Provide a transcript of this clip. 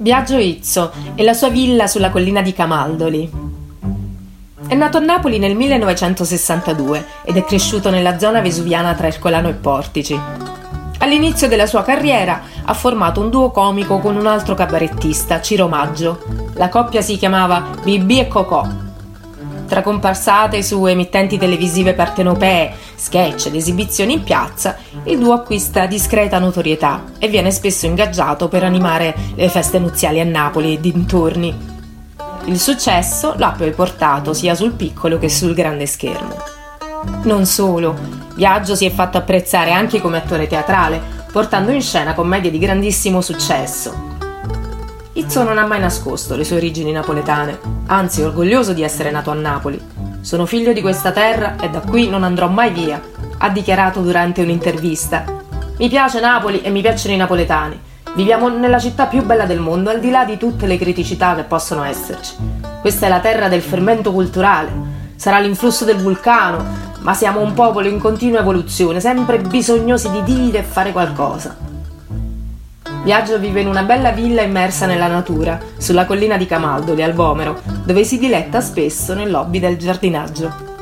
Biagio Izzo e la sua villa sulla collina di Camaldoli. È nato a Napoli nel 1962 ed è cresciuto nella zona vesuviana tra Ercolano e Portici. All'inizio della sua carriera ha formato un duo comico con un altro cabarettista, Ciro Maggio. La coppia si chiamava Bibi e Cocò tra comparsate su emittenti televisive partenopee, sketch ed esibizioni in piazza, il duo acquista discreta notorietà e viene spesso ingaggiato per animare le feste nuziali a Napoli e dintorni. Il successo l'ha poi portato sia sul piccolo che sul grande schermo. Non solo, Viaggio si è fatto apprezzare anche come attore teatrale, portando in scena commedie di grandissimo successo, Izzo non ha mai nascosto le sue origini napoletane, anzi orgoglioso di essere nato a Napoli. Sono figlio di questa terra e da qui non andrò mai via, ha dichiarato durante un'intervista. Mi piace Napoli e mi piacciono i napoletani. Viviamo nella città più bella del mondo, al di là di tutte le criticità che possono esserci. Questa è la terra del fermento culturale. Sarà l'influsso del vulcano, ma siamo un popolo in continua evoluzione, sempre bisognosi di dire e fare qualcosa. Viaggio vive in una bella villa immersa nella natura, sulla collina di Camaldoli, al Vomero, dove si diletta spesso nel lobby del giardinaggio.